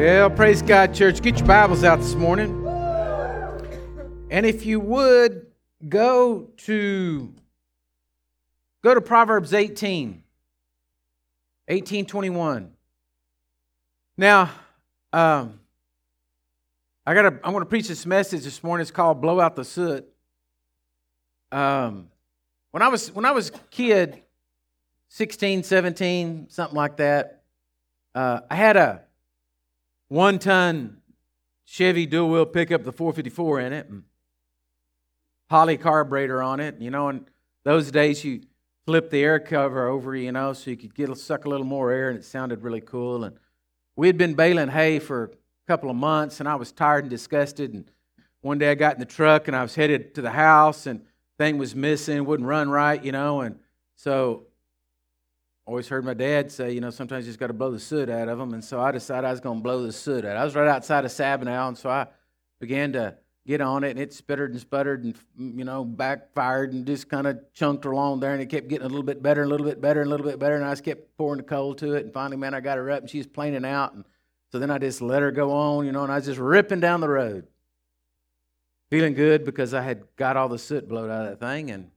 Well, praise God, church. Get your Bibles out this morning. And if you would go to go to Proverbs 18. 1821. Now, um, I gotta I'm gonna preach this message this morning. It's called Blow Out the Soot. Um, when I was when I was a kid, 16, 17, something like that, uh, I had a one ton Chevy dual wheel pickup, the 454 in it, and Holley carburetor on it. You know, in those days you flip the air cover over, you know, so you could get a suck a little more air, and it sounded really cool. And we had been baling hay for a couple of months, and I was tired and disgusted. And one day I got in the truck and I was headed to the house, and thing was missing, wouldn't run right, you know, and so always heard my dad say, you know, sometimes you just got to blow the soot out of them. And so I decided I was going to blow the soot out. I was right outside of Sabinal, and so I began to get on it, and it sputtered and sputtered and, you know, backfired and just kind of chunked along there, and it kept getting a little bit better, and a little bit better, and a little bit better, and I just kept pouring the coal to it, and finally, man, I got her up, and she was planing out, and so then I just let her go on, you know, and I was just ripping down the road, feeling good because I had got all the soot blowed out of that thing, and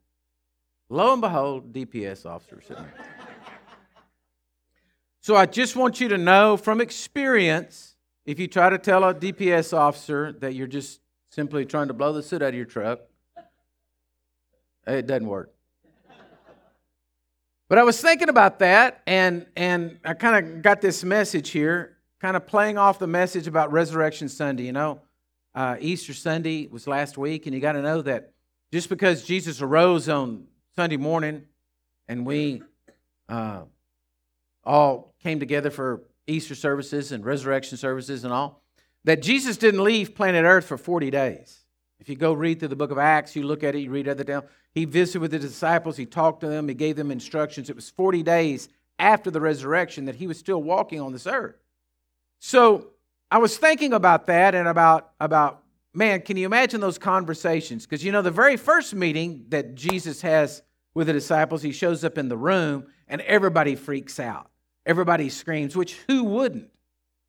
lo and behold, DPS officer sitting there. So I just want you to know from experience if you try to tell a DPS officer that you're just simply trying to blow the soot out of your truck, it doesn't work. But I was thinking about that, and, and I kind of got this message here, kind of playing off the message about Resurrection Sunday. You know, uh, Easter Sunday was last week, and you got to know that just because Jesus arose on Sunday morning and we uh, all came together for Easter services and resurrection services and all, that Jesus didn't leave planet Earth for 40 days. If you go read through the book of Acts, you look at it, you read other down. He visited with the disciples, he talked to them, he gave them instructions. It was 40 days after the resurrection that he was still walking on this earth. So I was thinking about that and about, about man, can you imagine those conversations? Because you know, the very first meeting that Jesus has with the disciples, he shows up in the room and everybody freaks out. Everybody screams, which who wouldn't?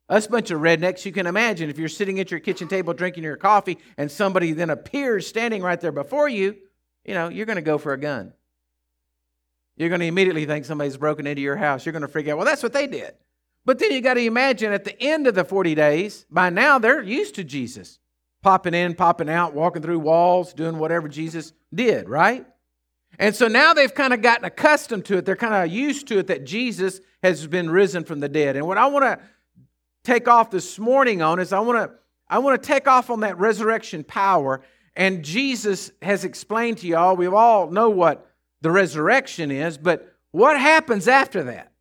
Us bunch of rednecks, you can imagine if you're sitting at your kitchen table drinking your coffee and somebody then appears standing right there before you, you know, you're going to go for a gun. You're going to immediately think somebody's broken into your house. You're going to freak out. Well, that's what they did. But then you got to imagine at the end of the 40 days, by now they're used to Jesus popping in, popping out, walking through walls, doing whatever Jesus did, right? And so now they've kind of gotten accustomed to it. They're kind of used to it that Jesus has been risen from the dead. And what I want to take off this morning on is I want to I want to take off on that resurrection power. And Jesus has explained to y'all, we all know what the resurrection is, but what happens after that?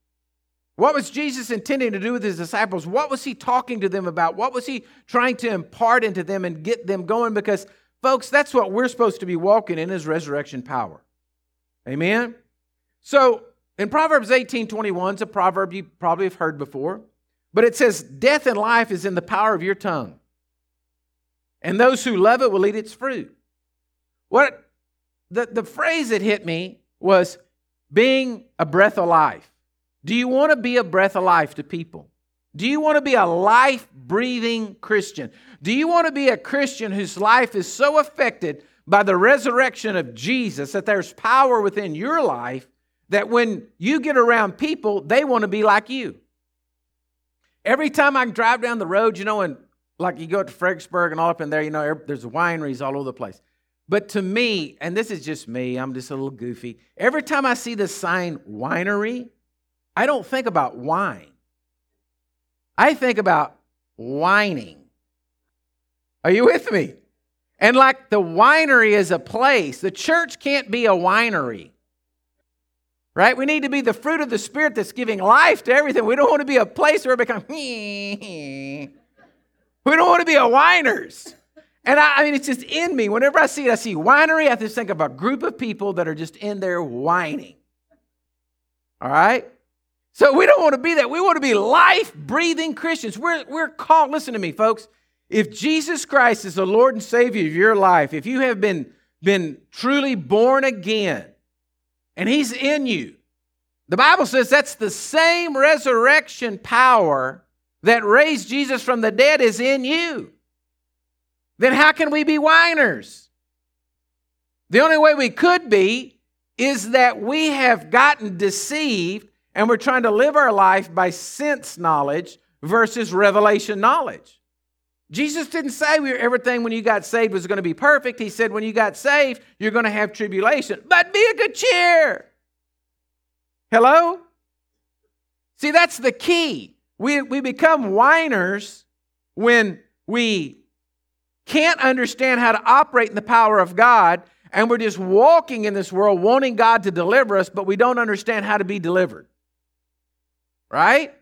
What was Jesus intending to do with his disciples? What was he talking to them about? What was he trying to impart into them and get them going? Because, folks, that's what we're supposed to be walking in is resurrection power. Amen? So, in Proverbs 18 21, it's a proverb you probably have heard before. But it says, Death and life is in the power of your tongue, and those who love it will eat its fruit. What the, the phrase that hit me was being a breath of life. Do you want to be a breath of life to people? Do you want to be a life breathing Christian? Do you want to be a Christian whose life is so affected by the resurrection of Jesus that there's power within your life that when you get around people, they want to be like you? Every time I drive down the road, you know, and like you go to Fredericksburg and all up in there, you know, er, there's wineries all over the place. But to me, and this is just me, I'm just a little goofy. Every time I see the sign winery, I don't think about wine. I think about whining. Are you with me? And like the winery is a place, the church can't be a winery. Right? We need to be the fruit of the Spirit that's giving life to everything. We don't want to be a place where it becomes, we don't want to be a whiners. And I, I, mean, it's just in me. Whenever I see it, I see winery, I just think of a group of people that are just in there whining. All right? So we don't want to be that. We want to be life breathing Christians. We're, we're called, listen to me, folks. If Jesus Christ is the Lord and Savior of your life, if you have been, been truly born again, and He's in you. The Bible says that's the same resurrection power that raised Jesus from the dead is in you, then how can we be whiners? The only way we could be is that we have gotten deceived and we're trying to live our life by sense knowledge versus revelation knowledge. Jesus didn't say we everything when you got saved was going to be perfect. He said when you got saved, you're going to have tribulation, but be a good cheer. Hello? See, that's the key. We, we become whiners when we can't understand how to operate in the power of God, and we're just walking in this world wanting God to deliver us, but we don't understand how to be delivered. Right?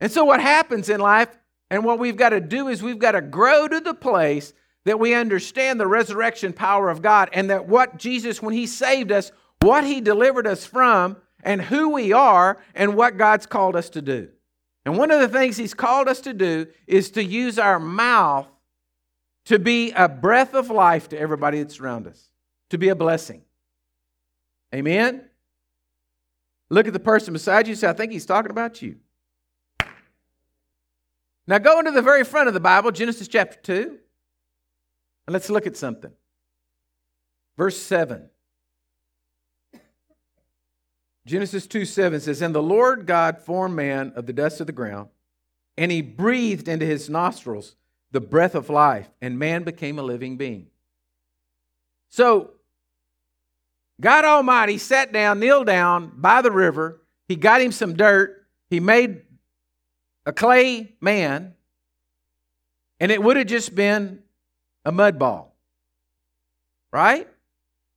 And so, what happens in life, and what we've got to do is we've got to grow to the place that we understand the resurrection power of God and that what Jesus, when He saved us, what He delivered us from, and who we are, and what God's called us to do. And one of the things He's called us to do is to use our mouth to be a breath of life to everybody that's around us, to be a blessing. Amen? Look at the person beside you and say, I think he's talking about you. Now go into the very front of the Bible, Genesis chapter 2, and let's look at something. Verse 7. Genesis 2 7 says, And the Lord God formed man of the dust of the ground, and he breathed into his nostrils the breath of life, and man became a living being. So, God Almighty sat down, kneeled down by the river. He got him some dirt. He made a clay man, and it would have just been a mud ball. Right?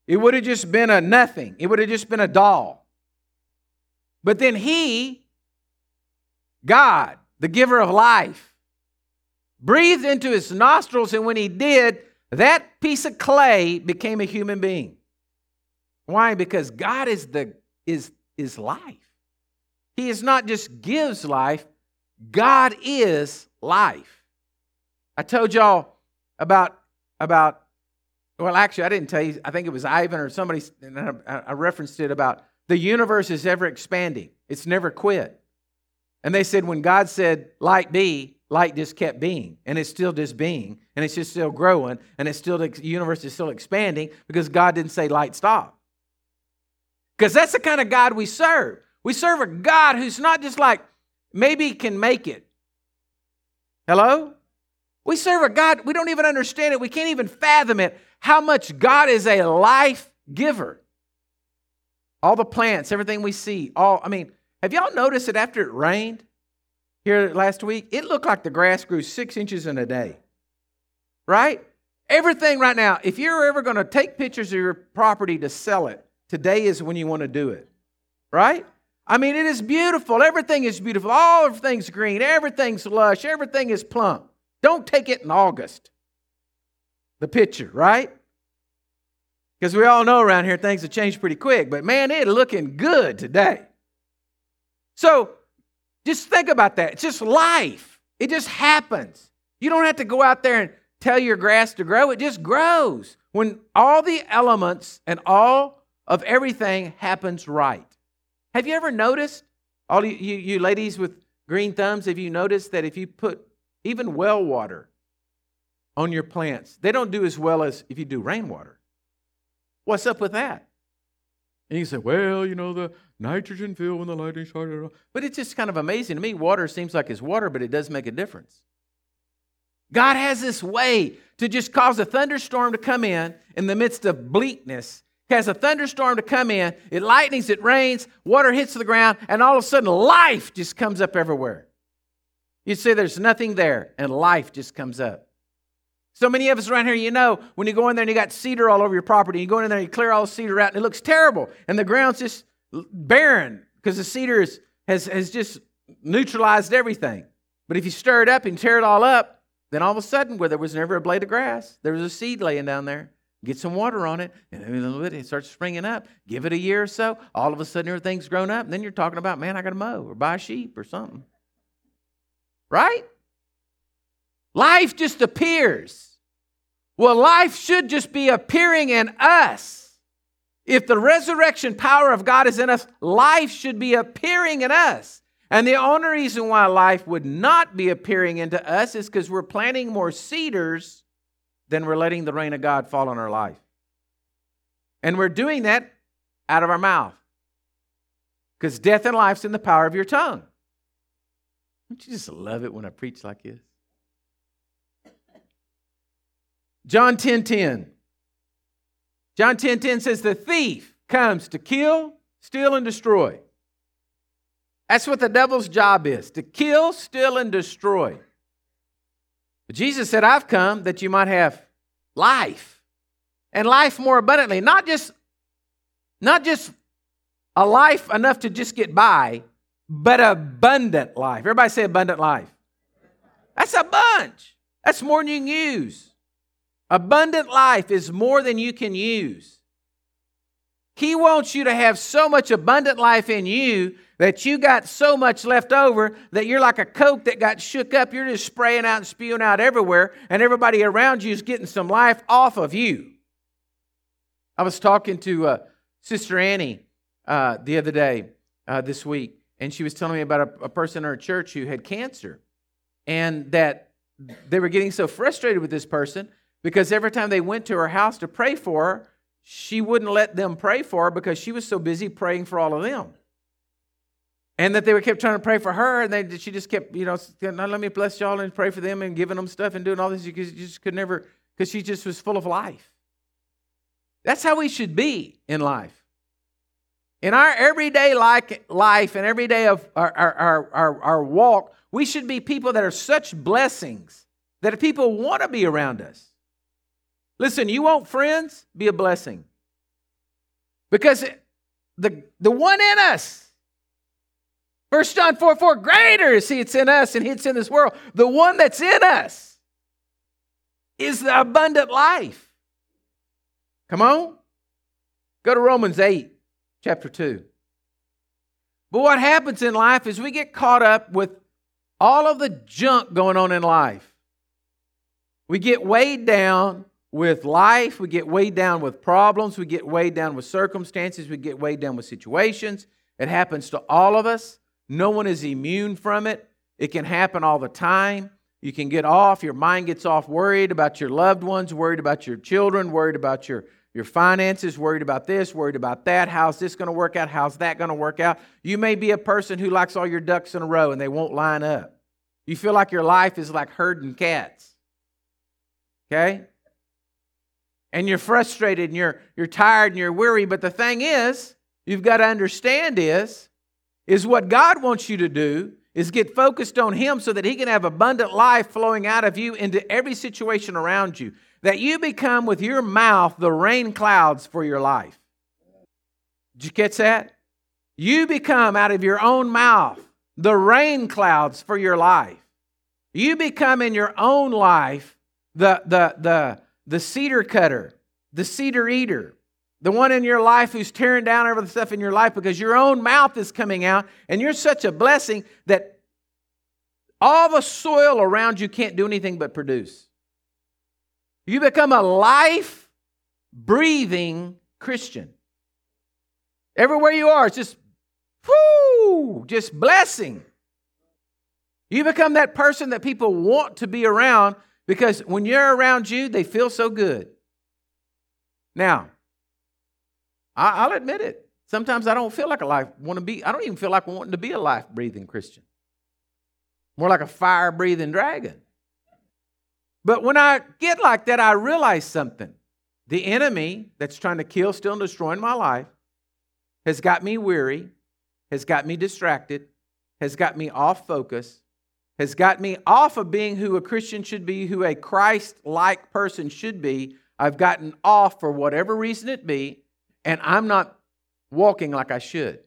It would have just been a nothing. It would have just been a doll. But then he, God, the giver of life, breathed into his nostrils, and when he did, that piece of clay became a human being. Why? Because God is the is is life. He is not just gives life, God is life. I told y'all about about well actually I didn't tell you I think it was Ivan or somebody I referenced it about the universe is ever expanding. It's never quit. And they said when God said light be, light just kept being and it's still just being and it's just still growing and it's still the universe is still expanding because god didn't say light stop because that's the kind of god we serve we serve a god who's not just like maybe can make it hello we serve a god we don't even understand it we can't even fathom it how much god is a life giver all the plants everything we see all i mean have y'all noticed that after it rained here last week, it looked like the grass grew six inches in a day. Right? Everything right now, if you're ever going to take pictures of your property to sell it, today is when you want to do it. Right? I mean, it is beautiful. Everything is beautiful. All everything's green. Everything's lush. Everything is plump. Don't take it in August. The picture, right? Because we all know around here things have changed pretty quick. But man, it's looking good today. So just think about that. It's just life, it just happens. You don't have to go out there and tell your grass to grow, it just grows when all the elements and all of everything happens right. Have you ever noticed, all you, you, you ladies with green thumbs, have you noticed that if you put even well water on your plants, they don't do as well as if you do rainwater? What's up with that? And you say, well, you know, the nitrogen filled when the lightning started. But it's just kind of amazing to me. Water seems like it's water, but it does make a difference. God has this way to just cause a thunderstorm to come in in the midst of bleakness. Has a thunderstorm to come in, it lightnings, it rains, water hits the ground, and all of a sudden life just comes up everywhere. You say there's nothing there, and life just comes up. So many of us around here, you know, when you go in there and you got cedar all over your property, you go in there and you clear all the cedar out, and it looks terrible, and the ground's just barren because the cedar is, has, has just neutralized everything. But if you stir it up and tear it all up, then all of a sudden, where there was never a blade of grass, there was a seed laying down there. Get some water on it, and a little bit it starts springing up. Give it a year or so, all of a sudden everything's grown up, and then you're talking about, man, I got to mow or buy sheep or something. Right? Life just appears. Well, life should just be appearing in us. If the resurrection power of God is in us, life should be appearing in us. And the only reason why life would not be appearing into us is because we're planting more cedars than we're letting the rain of God fall on our life. And we're doing that out of our mouth. Because death and life's in the power of your tongue. Don't you just love it when I preach like this? John 10 10. John 10 10 says, The thief comes to kill, steal, and destroy. That's what the devil's job is to kill, steal, and destroy. But Jesus said, I've come that you might have life and life more abundantly. Not just, not just a life enough to just get by, but abundant life. Everybody say abundant life. That's a bunch. That's more than you can use. Abundant life is more than you can use. He wants you to have so much abundant life in you that you got so much left over that you're like a Coke that got shook up. You're just spraying out and spewing out everywhere, and everybody around you is getting some life off of you. I was talking to uh, Sister Annie uh, the other day, uh, this week, and she was telling me about a, a person in her church who had cancer, and that they were getting so frustrated with this person because every time they went to her house to pray for her, she wouldn't let them pray for her because she was so busy praying for all of them. And that they were kept trying to pray for her, and they, she just kept, you know, let me bless y'all and pray for them and giving them stuff and doing all this. You just could never, because she just was full of life. That's how we should be in life. In our everyday like life and every day of our, our, our, our walk, we should be people that are such blessings that if people want to be around us. Listen, you want friends? Be a blessing. Because the, the one in us, 1 John 4 4, greater is he that's in us and it's in this world. The one that's in us is the abundant life. Come on. Go to Romans 8, chapter 2. But what happens in life is we get caught up with all of the junk going on in life. We get weighed down with life, we get weighed down with problems, we get weighed down with circumstances, we get weighed down with situations. It happens to all of us. No one is immune from it. It can happen all the time. You can get off, your mind gets off worried about your loved ones, worried about your children, worried about your, your finances, worried about this, worried about that. How's this going to work out? How's that going to work out? You may be a person who likes all your ducks in a row and they won't line up. You feel like your life is like herding cats. Okay? and you're frustrated and you're, you're tired and you're weary. But the thing is, you've got to understand is, is what God wants you to do is get focused on Him so that He can have abundant life flowing out of you into every situation around you. That you become with your mouth the rain clouds for your life. Did you catch that? You become out of your own mouth the rain clouds for your life. You become in your own life the, the, the, the cedar cutter, the cedar eater, the one in your life who's tearing down every stuff in your life because your own mouth is coming out and you're such a blessing that all the soil around you can't do anything but produce. You become a life breathing Christian. Everywhere you are, it's just, whoo, just blessing. You become that person that people want to be around because when you're around you, they feel so good. Now, I, will admit it. Sometimes I don't feel like a life want to be. I don't even feel like wanting to be a life breathing Christian. More like a fire breathing dragon. But when I get like that, I realize something. The enemy that's trying to kill, steal, and destroy in my life has got me weary, has got me distracted, has got me off focus, has got me off of being who a Christian should be, who a Christ like person should be. I've gotten off for whatever reason it be, and I'm not walking like I should.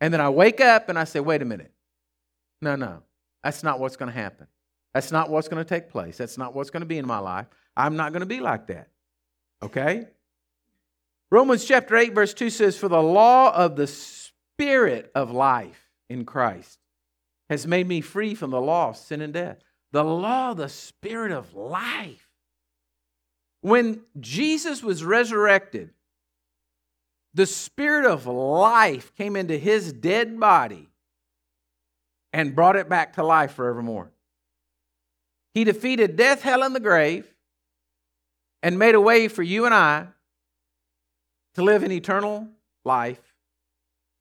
And then I wake up and I say, wait a minute. No, no, that's not what's going to happen. That's not what's going to take place. That's not what's going to be in my life. I'm not going to be like that. Okay? Romans chapter 8, verse 2 says, For the law of the Spirit of life in Christ has made me free from the law of sin and death. The law, of the spirit of life. When Jesus was resurrected, the spirit of life came into his dead body. and brought it back to life forevermore. He defeated death, hell, and the grave and made a way for you and I to live an eternal life.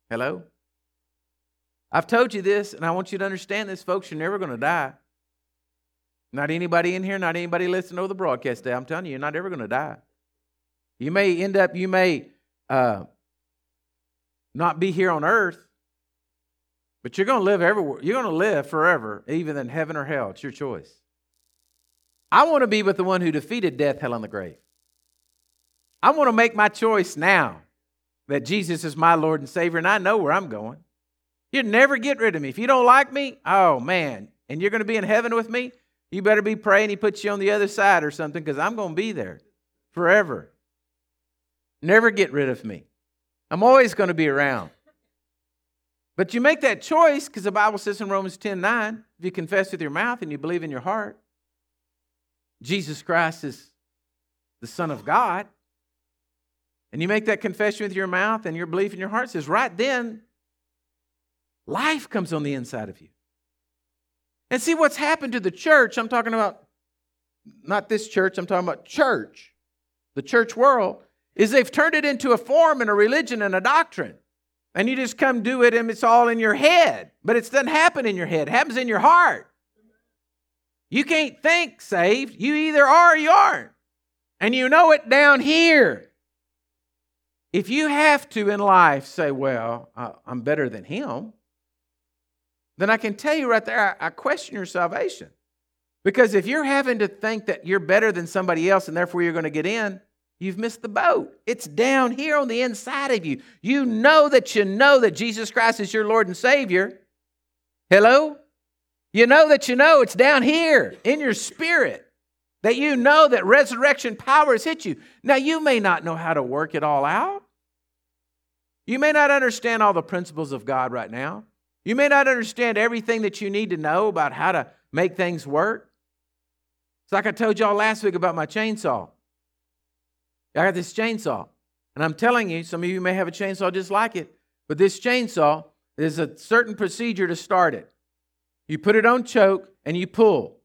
Hello? I've told you this, and I want you to understand this, folks. You're never going to die. Not anybody in here, not anybody listening to the broadcast today. I'm telling you, you're not ever going to die. You may end up, you may uh, not be here on earth, but you're going to live everywhere. You're going to live forever, even in heaven or hell. It's your choice. I want to be with the one who defeated death, hell, and the grave. I want to make my choice now that Jesus is my Lord and Savior, and I know where I'm going. You'd never get rid of me. If you don't like me, oh man, and you're going to be in heaven with me, you better be praying he puts you on the other side or something because I'm going to be there forever. Never get rid of me. I'm always going to be around. But you make that choice because the Bible says in Romans 10 9, if you confess with your mouth and you believe in your heart, Jesus Christ is the Son of God, and you make that confession with your mouth and your belief in your heart says, right then, life comes on the inside of you. And see what's happened to the church. I'm talking about not this church, I'm talking about church, the church world, is they've turned it into a form and a religion and a doctrine. And you just come do it and it's all in your head. But it doesn't happen in your head, it happens in your heart. You can't think saved. You either are or you aren't. And you know it down here. If you have to in life say, well, I'm better than him, then I can tell you right there, I question your salvation. Because if you're having to think that you're better than somebody else and therefore you're going to get in, you've missed the boat. It's down here on the inside of you. You know that you know that Jesus Christ is your Lord and Savior. Hello? You know that you know it's down here in your spirit that you know that resurrection power has hit you. Now, you may not know how to work it all out. You may not understand all the principles of God right now. You may not understand everything that you need to know about how to make things work. It's like I told y'all last week about my chainsaw. I got this chainsaw, and I'm telling you, some of you may have a chainsaw just like it, but this chainsaw, there's a certain procedure to start it. You put it on choke and you pull.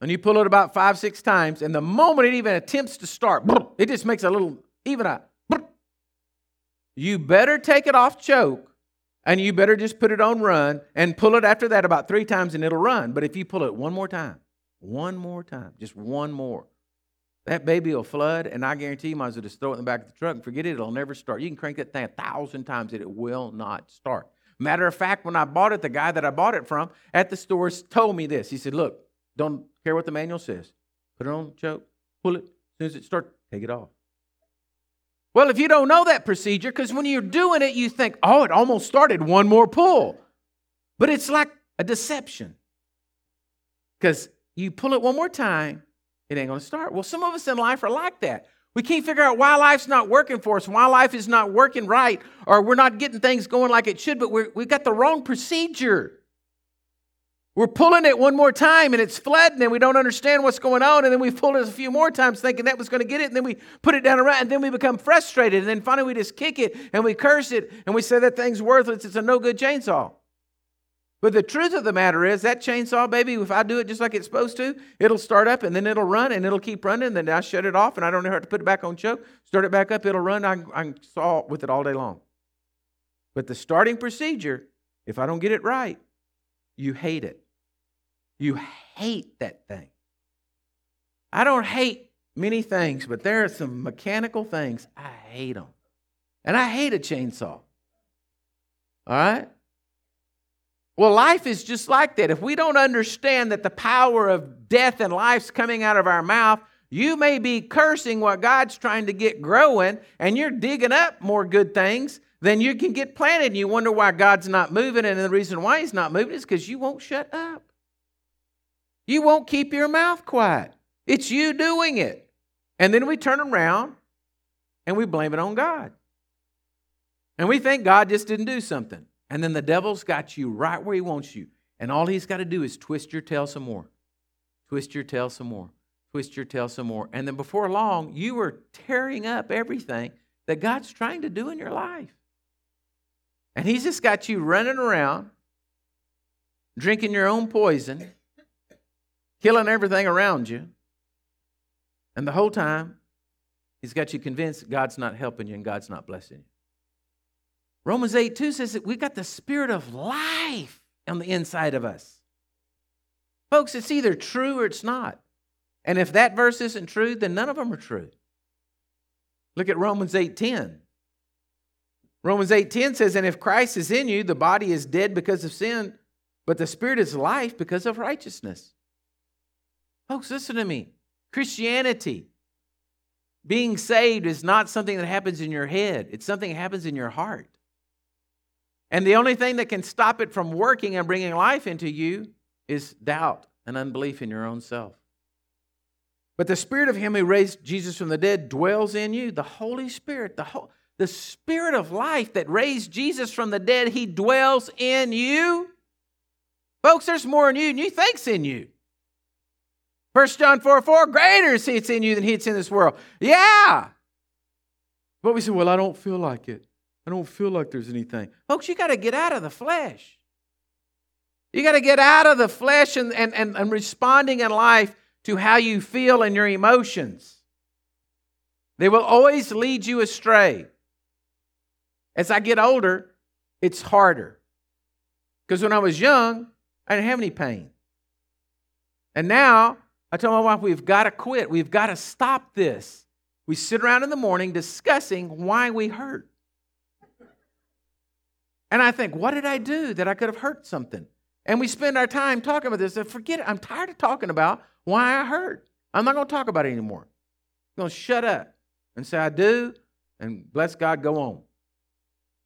And you pull it about five, six times, and the moment it even attempts to start, it just makes a little, even a, you better take it off choke and you better just put it on run and pull it after that about three times and it'll run. But if you pull it one more time, one more time, just one more, that baby will flood, and I guarantee you might as well just throw it in the back of the truck and forget it. It'll never start. You can crank that thing a thousand times and it will not start. Matter of fact, when I bought it, the guy that I bought it from at the store told me this. He said, Look, don't care what the manual says. Put it on choke, pull it. As soon as it starts, take it off. Well, if you don't know that procedure, because when you're doing it, you think, oh, it almost started one more pull. But it's like a deception. Because you pull it one more time, it ain't going to start. Well, some of us in life are like that. We can't figure out why life's not working for us, why life is not working right, or we're not getting things going like it should, but we have got the wrong procedure. We're pulling it one more time and it's flooding and we don't understand what's going on. And then we pull it a few more times thinking that was going to get it. And then we put it down around and then we become frustrated. And then finally we just kick it and we curse it and we say that thing's worthless. It's a no good chainsaw. But the truth of the matter is that chainsaw, baby, if I do it just like it's supposed to, it'll start up and then it'll run and it'll keep running. And then I shut it off and I don't know how to put it back on choke. Start it back up, it'll run. I, I saw with it all day long. But the starting procedure, if I don't get it right, you hate it. You hate that thing. I don't hate many things, but there are some mechanical things I hate them. And I hate a chainsaw. All right? Well, life is just like that. If we don't understand that the power of death and life's coming out of our mouth, you may be cursing what God's trying to get growing, and you're digging up more good things than you can get planted. And you wonder why God's not moving. And the reason why He's not moving is because you won't shut up. You won't keep your mouth quiet. It's you doing it. And then we turn around and we blame it on God. And we think God just didn't do something. And then the devil's got you right where he wants you. And all he's got to do is twist your tail some more. Twist your tail some more. Twist your tail some more. And then before long, you are tearing up everything that God's trying to do in your life. And he's just got you running around drinking your own poison, killing everything around you. And the whole time, he's got you convinced God's not helping you and God's not blessing you. Romans 8 2 says that we've got the spirit of life on the inside of us. Folks, it's either true or it's not. And if that verse isn't true, then none of them are true. Look at Romans 8:10. Romans 8:10 says, "And if Christ is in you, the body is dead because of sin, but the spirit is life because of righteousness." Folks, listen to me. Christianity, being saved is not something that happens in your head. It's something that happens in your heart. And the only thing that can stop it from working and bringing life into you is doubt and unbelief in your own self. But the Spirit of Him who raised Jesus from the dead dwells in you. The Holy Spirit, the, the Spirit of life that raised Jesus from the dead, He dwells in you. Folks, there's more in you than you think's in you. 1 John 4 4, greater is He that's in you than He that's in this world. Yeah. But we say, well, I don't feel like it. I don't feel like there's anything. Folks, you got to get out of the flesh. You got to get out of the flesh and, and, and, and responding in life to how you feel and your emotions. They will always lead you astray. As I get older, it's harder. Because when I was young, I didn't have any pain. And now, I tell my wife, we've got to quit. We've got to stop this. We sit around in the morning discussing why we hurt. And I think, what did I do that I could have hurt something? And we spend our time talking about this. And forget it. I'm tired of talking about why I hurt. I'm not going to talk about it anymore. I'm going to shut up and say, I do, and bless God, go on.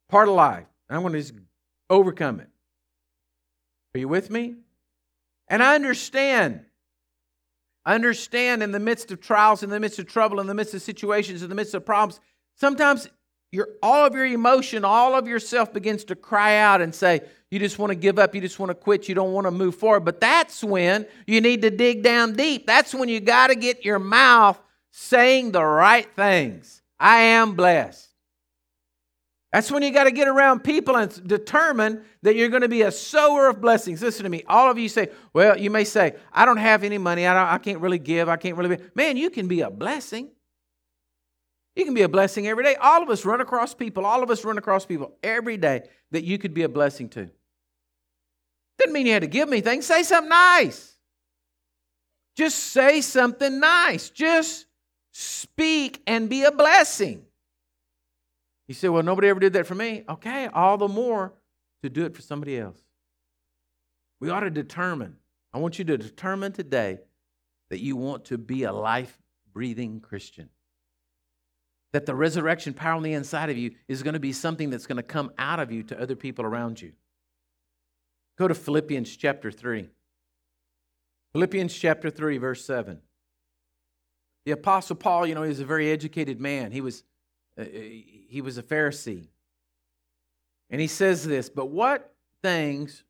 Part of life. I'm going to just overcome it. Are you with me? And I understand. I understand in the midst of trials, in the midst of trouble, in the midst of situations, in the midst of problems, sometimes your, all of your emotion, all of yourself begins to cry out and say, you just want to give up, you just want to quit, you don't want to move forward. But that's when you need to dig down deep. That's when you got to get your mouth saying the right things. I am blessed. That's when you got to get around people and determine that you're going to be a sower of blessings. Listen to me. All of you say, well, you may say, I don't have any money. I, I can't really give. I can't really be. Man, you can be a blessing. You can be a blessing every day. All of us run across people. All of us run across people every day that you could be a blessing to. Didn't mean you had to give me things. Say something nice. Just say something nice. Just speak and be a blessing. You say, well, nobody ever did that for me. Okay, all the more to do it for somebody else. We ought to determine. I want you to determine today that you want to be a life breathing Christian that the resurrection power on the inside of you is going to be something that's going to come out of you to other people around you. Go to Philippians chapter 3. Philippians chapter 3, verse 7. The Apostle Paul, you know, he was a very educated man. He was, uh, uh he was a Pharisee. And he says this, but what things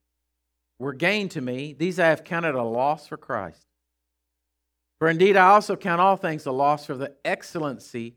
were gained to me, these I have counted a loss for Christ. For indeed I also count all things a loss for the excellency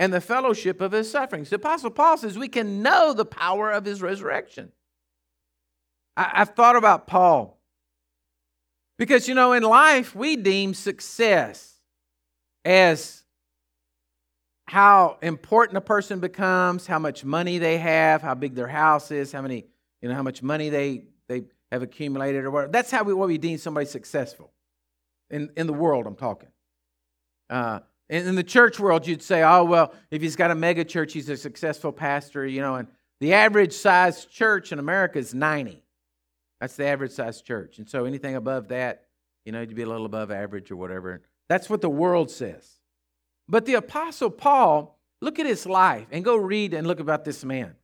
and the fellowship of his sufferings. The Apostle Paul says we can know the power of his resurrection. I, have thought about Paul because, you know, in life, we deem success as how important a person becomes, how much money they have, how big their house is, how many, you know, how much money they, they have accumulated or whatever. That's how we, what we deem somebody successful in, in the world, I'm talking. Uh, in the church world, you'd say, oh, well, if he's got a mega church, he's a successful pastor, you know, and the average size church in America is 90. That's the average size church. And so anything above that, you know, you'd be a little above average or whatever. That's what the world says. But the Apostle Paul, look at his life and go read and look about this man.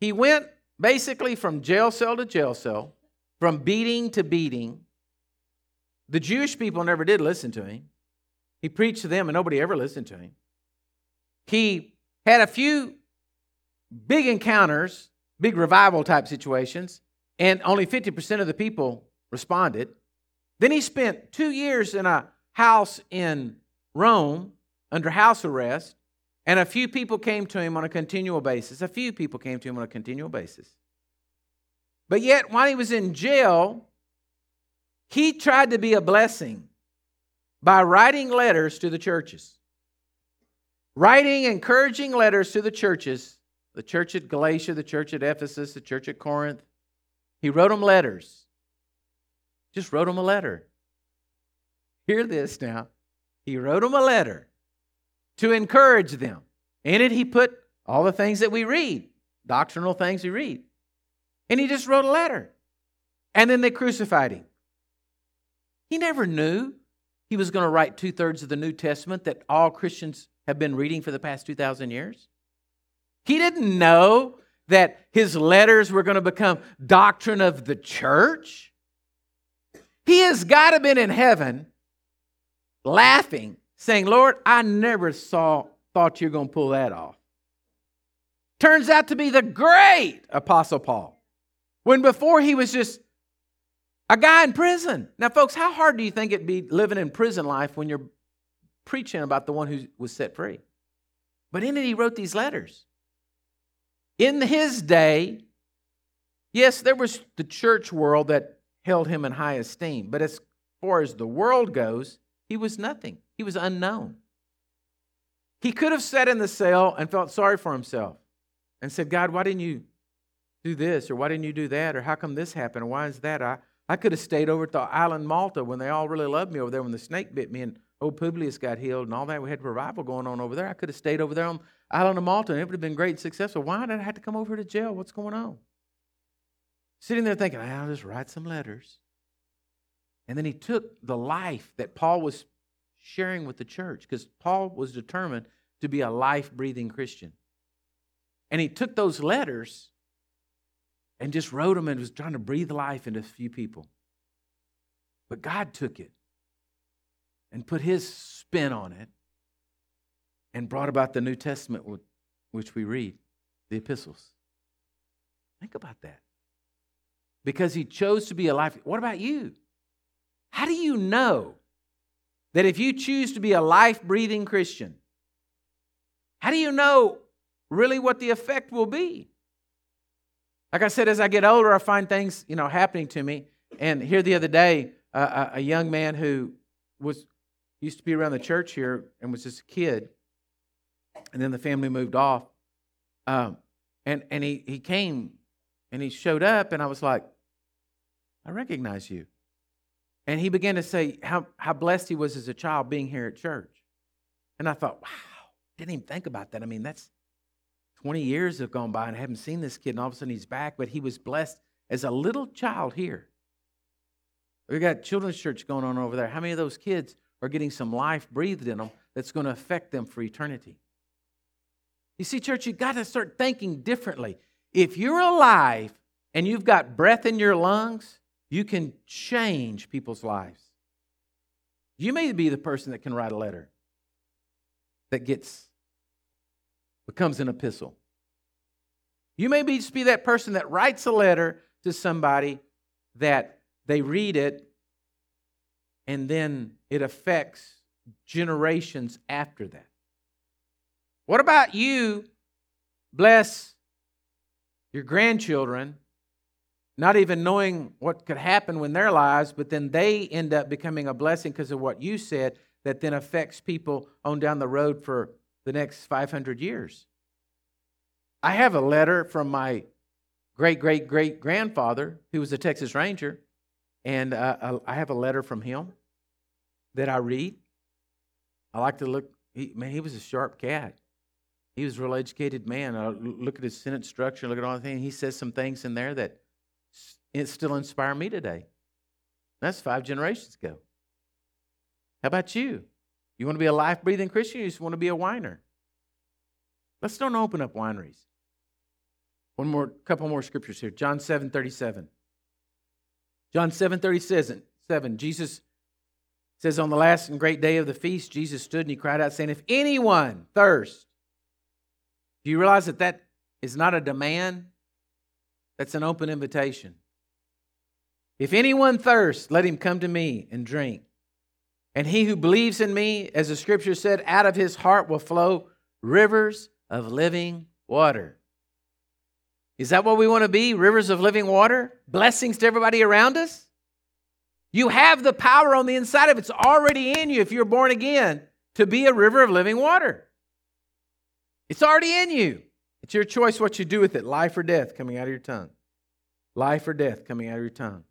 He went basically from jail cell to jail cell, from beating to beating, The Jewish people never did listen to him. He preached to them and nobody ever listened to him. He had a few big encounters, big revival type situations, and only 50% of the people responded. Then he spent two years in a house in Rome under house arrest, and a few people came to him on a continual basis. A few people came to him on a continual basis. But yet, while he was in jail, he tried to be a blessing by writing letters to the churches. Writing encouraging letters to the churches, the church at Galatia, the church at Ephesus, the church at Corinth. He wrote them letters. Just wrote them a letter. Hear this now. He wrote them a letter to encourage them. In it, he put all the things that we read, doctrinal things we read. And he just wrote a letter. And then they crucified him. He never knew he was going to write two thirds of the New Testament that all Christians have been reading for the past 2,000 years. He didn't know that his letters were going to become doctrine of the church. He has got to been in heaven laughing, saying, Lord, I never saw, thought you were going to pull that off. Turns out to be the great Apostle Paul. When before he was just a guy in prison. Now, folks, how hard do you think it'd be living in prison life when you're preaching about the one who was set free? But in it, he wrote these letters. In his day, yes, there was the church world that held him in high esteem, but as far as the world goes, he was nothing. He was unknown. He could have sat in the cell and felt sorry for himself and said, God, why didn't you do this? Or why didn't you do that? Or how come this happened? Or why is that? I, I could have stayed over at the island Malta when they all really loved me over there when the snake bit me and old Publius got healed and all that. We had revival going on over there. I could have stayed over there on island of Malta and it would have been great and successful. Why did I have to come over to jail? What's going on? Sitting there thinking, I'll just write some letters. And then he took the life that Paul was sharing with the church because Paul was determined to be a life breathing Christian. And he took those letters and just wrote them and was trying to breathe life into a few people. But God took it and put his spin on it and brought about the New Testament, which we read, the epistles. Think about that. Because he chose to be a life. What about you? How do you know that if you choose to be a life breathing Christian, how do you know really what the effect will be? Like I said, as I get older, I find things, you know, happening to me. And here the other day, uh, a young man who was used to be around the church here and was just a kid, and then the family moved off. Um, and and he he came and he showed up, and I was like, I recognize you. And he began to say how, how blessed he was as a child being here at church. And I thought, wow, didn't even think about that. I mean, that's 20 years have gone by and I haven't seen this kid, and all of a sudden he's back, but he was blessed as a little child here. We've got children's church going on over there. How many of those kids are getting some life breathed in them that's going to affect them for eternity? You see, church, you've got to start thinking differently. If you're alive and you've got breath in your lungs, you can change people's lives. You may be the person that can write a letter that gets becomes an epistle. You may be just be that person that writes a letter to somebody that they read it and then it affects generations after that. What about you bless your grandchildren not even knowing what could happen when their lives, but then they end up becoming a blessing because of what you said that then affects people on down the road for the next 500 years. I have a letter from my great great great grandfather who was a Texas Ranger, and uh, I have a letter from him that I read. I like to look. He, man, he was a sharp cat. He was a real educated man. I look at his sentence structure, look at all the things. He says some things in there that it still inspire me today. That's five generations ago. How about you? You want to be a life breathing Christian you just want to be a whiner? Let's don't open up wineries. One more, couple more scriptures here. John 7 37. John 7 37, 7, Jesus says, On the last and great day of the feast, Jesus stood and he cried out, saying, If anyone thirst, do you realize that that is not a demand? That's an open invitation. If anyone thirst, let him come to me and drink. And he who believes in me, as the scripture said, out of his heart will flow rivers of living water. Is that what we want to be? Rivers of living water? Blessings to everybody around us? You have the power on the inside of it. It's already in you if you're born again to be a river of living water. It's already in you. It's your choice what you do with it life or death coming out of your tongue. Life or death coming out of your tongue.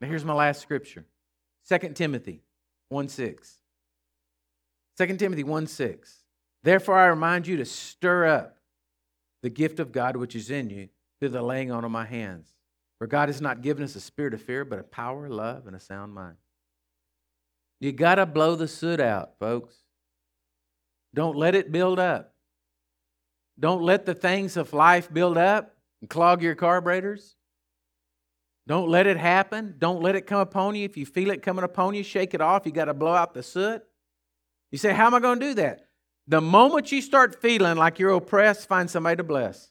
Now, here's my last scripture 2 Timothy 1 6. 2 Timothy 1 6. Therefore, I remind you to stir up the gift of God which is in you through the laying on of my hands. For God has not given us a spirit of fear, but a power, love, and a sound mind. You got to blow the soot out, folks. Don't let it build up. Don't let the things of life build up and clog your carburetors. Don't let it happen. Don't let it come upon you. If you feel it coming upon you, shake it off. You got to blow out the soot. You say, How am I going to do that? The moment you start feeling like you're oppressed, find somebody to bless.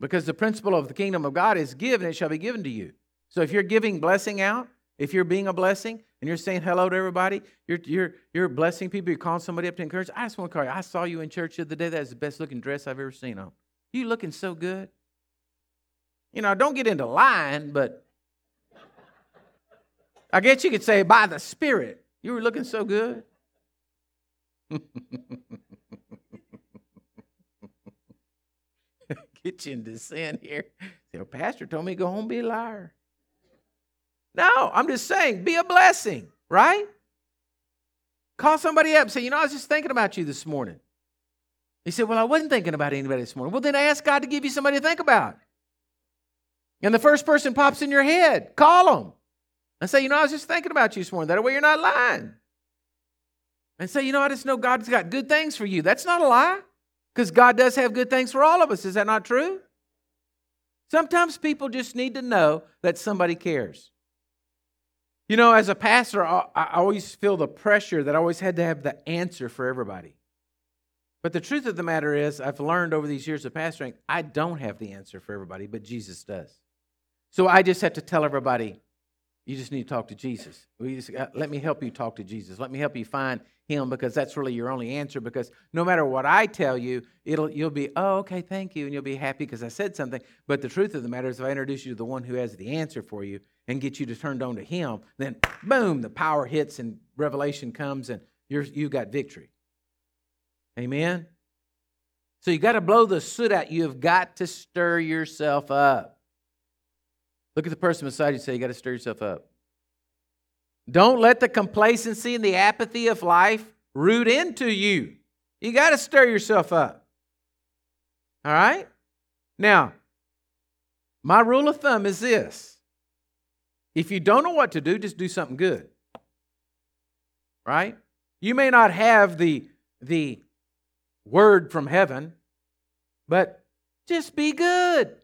Because the principle of the kingdom of God is give and it shall be given to you. So if you're giving blessing out, if you're being a blessing and you're saying hello to everybody, you're, you're, you're blessing people, you're calling somebody up to encourage. I just want to call you. I saw you in church the other day. That's the best looking dress I've ever seen on. You looking so good. You know, don't get into lying, but I guess you could say by the Spirit, you were looking so good. Get you into sin here. The pastor told me to go home be a liar. No, I'm just saying, be a blessing, right? Call somebody up say, you know, I was just thinking about you this morning. He said, Well, I wasn't thinking about anybody this morning. Well, then ask God to give you somebody to think about. And the first person pops in your head, call them and say, You know, I was just thinking about you this morning. That way you're not lying and say, you know, I just know God's got good things for you. That's not a lie because God does have good things for all of us. Is that not true? Sometimes people just need to know that somebody cares. You know, as a pastor, I always feel the pressure that I always had to have the answer for everybody. But the truth of the matter is, I've learned over these years of pastoring, I don't have the answer for everybody, but Jesus does. So I just have to tell everybody, you just need to talk to Jesus. Just, uh, let me help you talk to Jesus. Let me help you find him because that's really your only answer because no matter what I tell you, it'll you'll be, "Oh, okay, thank you," and you'll be happy because I said something. But the truth of the matter is if I introduce you to the one who has the answer for you and get you to turn on to him, then boom, the power hits and revelation comes and you're you've got victory. Amen. So you got to blow the soot out. You have got to stir yourself up. Look at the person beside you and say, You got to stir yourself up. Don't let the complacency and the apathy of life root into you. You got to stir yourself up. All right? Now, my rule of thumb is this if you don't know what to do, just do something good. Right? You may not have the, the word from heaven, but just be good.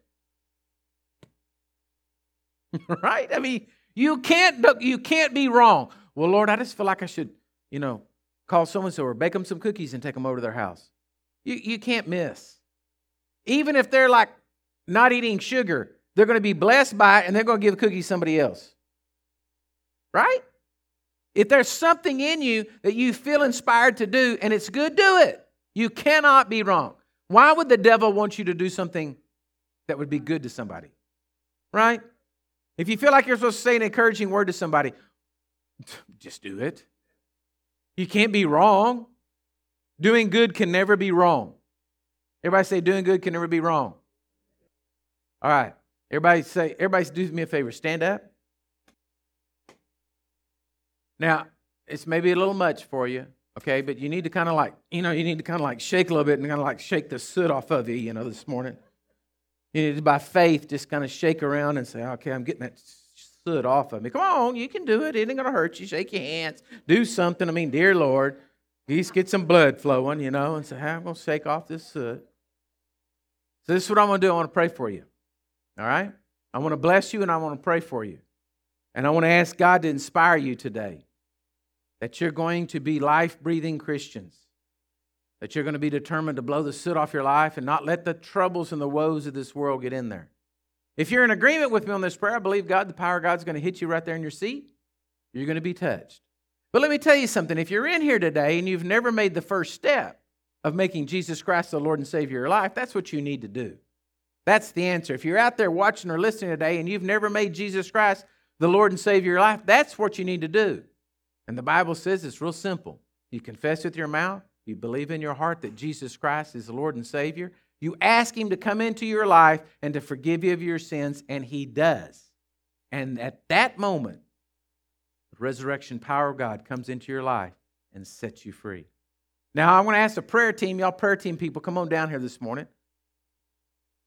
right? I mean, you can't you can't be wrong. Well, Lord, I just feel like I should, you know, call so and so or bake them some cookies and take them over to their house. You you can't miss. Even if they're like not eating sugar, they're going to be blessed by it and they're going to give cookies to somebody else. Right? If there's something in you that you feel inspired to do and it's good, do it. You cannot be wrong. Why would the devil want you to do something that would be good to somebody? Right? If you feel like you're supposed to say an encouraging word to somebody, just do it. You can't be wrong. Doing good can never be wrong. Everybody say, doing good can never be wrong. All right. Everybody say, everybody do me a favor. Stand up. Now, it's maybe a little much for you, okay? But you need to kind of like, you know, you need to kind of like shake a little bit and kind of like shake the soot off of you, you know, this morning. You need to, by faith, just kind of shake around and say, okay, I'm getting that soot off of me. Come on, you can do it. It ain't going to hurt you. Shake your hands. Do something. I mean, dear Lord, just get some blood flowing, you know, and say, hey, I'm going to shake off this soot. So this is what I'm going to do. I want to pray for you. All right? I want to bless you and I want to pray for you. And I want to ask God to inspire you today that you're going to be life breathing Christians, that you're going to be determined to blow the soot off your life and not let the troubles and the woes of this world get in there. If you're in agreement with me on this prayer, I believe God, the power of God's going to hit you right there in your seat. You're going to be touched. But let me tell you something. If you're in here today and you've never made the first step of making Jesus Christ the Lord and Savior of your life, that's what you need to do. That's the answer. If you're out there watching or listening today and you've never made Jesus Christ the Lord and Savior of your life, that's what you need to do. And the Bible says it's real simple. You confess with your mouth, you believe in your heart that Jesus Christ is the Lord and Savior, you ask Him to come into your life and to forgive you of your sins, and He does. And at that moment, the resurrection power of God comes into your life and sets you free. Now, I want to ask the prayer team, y'all prayer team people, come on down here this morning.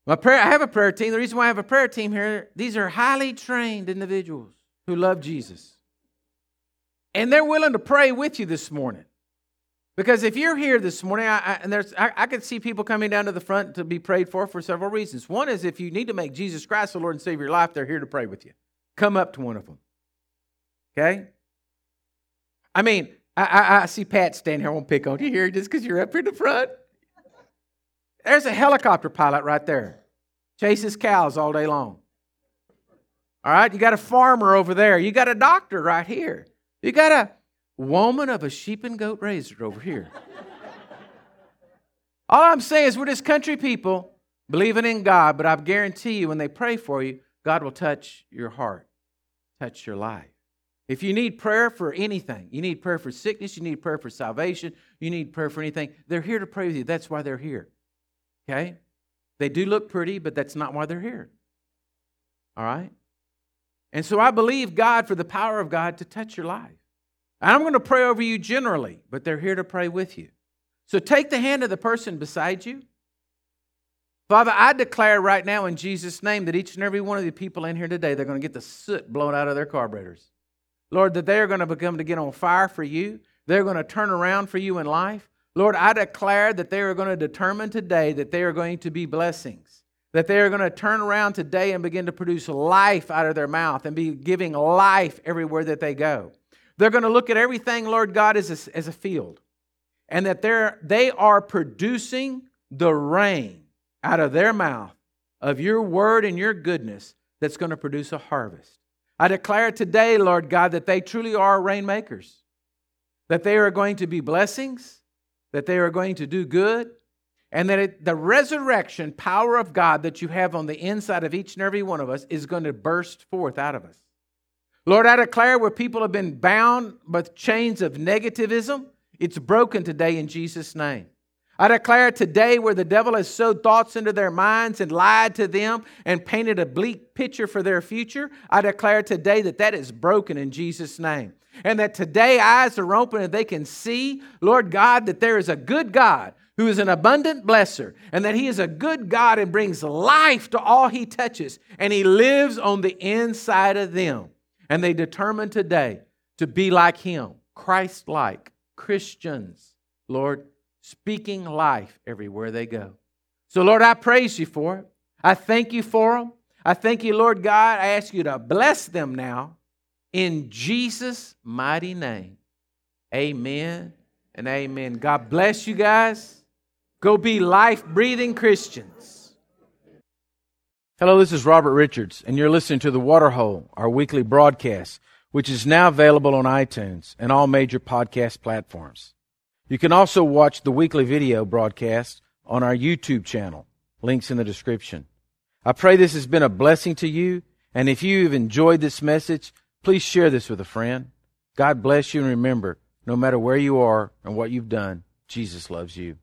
My prayer, I have a prayer team. The reason why I have a prayer team here, these are highly trained individuals who love Jesus. And they're willing to pray with you this morning. Because if you're here this morning, I, I, and there's, I, I could see people coming down to the front to be prayed for for several reasons. One is if you need to make Jesus Christ the Lord and Savior of your life, they're here to pray with you. Come up to one of them. Okay? I mean, I, I see Pat standing here. I won't pick on you here just because you're up here in the front. There's a helicopter pilot right there. Chases cows all day long. All right? You got a farmer over there. You got a doctor right here. You got a woman of a sheep and goat raiser over here. All I'm saying is, we're just country people believing in God, but I guarantee you, when they pray for you, God will touch your heart, touch your life. If you need prayer for anything, you need prayer for sickness, you need prayer for salvation, you need prayer for anything, they're here to pray with you. That's why they're here. Okay? They do look pretty, but that's not why they're here. All right? And so I believe God for the power of God to touch your life. I'm going to pray over you generally, but they're here to pray with you. So take the hand of the person beside you. Father, I declare right now in Jesus' name that each and every one of the people in here today, they're going to get the soot blown out of their carburetors. Lord, that they're going to become to get on fire for you. They're going to turn around for you in life. Lord, I declare that they are going to determine today that they are going to be blessings, that they are going to turn around today and begin to produce life out of their mouth and be giving life everywhere that they go. They're going to look at everything, Lord God, as a, as a field, and that they're, they are producing the rain out of their mouth of your word and your goodness that's going to produce a harvest. I declare today, Lord God, that they truly are rainmakers, that they are going to be blessings, that they are going to do good, and that it, the resurrection power of God that you have on the inside of each and every one of us is going to burst forth out of us. Lord, I declare where people have been bound with chains of negativism, it's broken today in Jesus' name. I declare today where the devil has sowed thoughts into their minds and lied to them and painted a bleak picture for their future, I declare today that that is broken in Jesus' name. And that today eyes are open and they can see, Lord God, that there is a good God who is an abundant blesser, and that He is a good God and brings life to all He touches, and He lives on the inside of them. And they determine today to be like Him, Christ like Christians, Lord, speaking life everywhere they go. So, Lord, I praise you for it. I thank you for them. I thank you, Lord God. I ask you to bless them now in Jesus' mighty name. Amen and amen. God bless you guys. Go be life breathing Christians. Hello, this is Robert Richarz, and you're listening to The Waterhole, our weekly broadcast, which is now available on iTunes and all major podcast platforms. You can also watch the weekly video broadcast on our YouTube channel. Links in the description. I pray this has been a blessing to you, and if you've enjoyed this message, please share this with a friend. God bless you, and remember, no matter where you are and what you've done, Jesus loves you.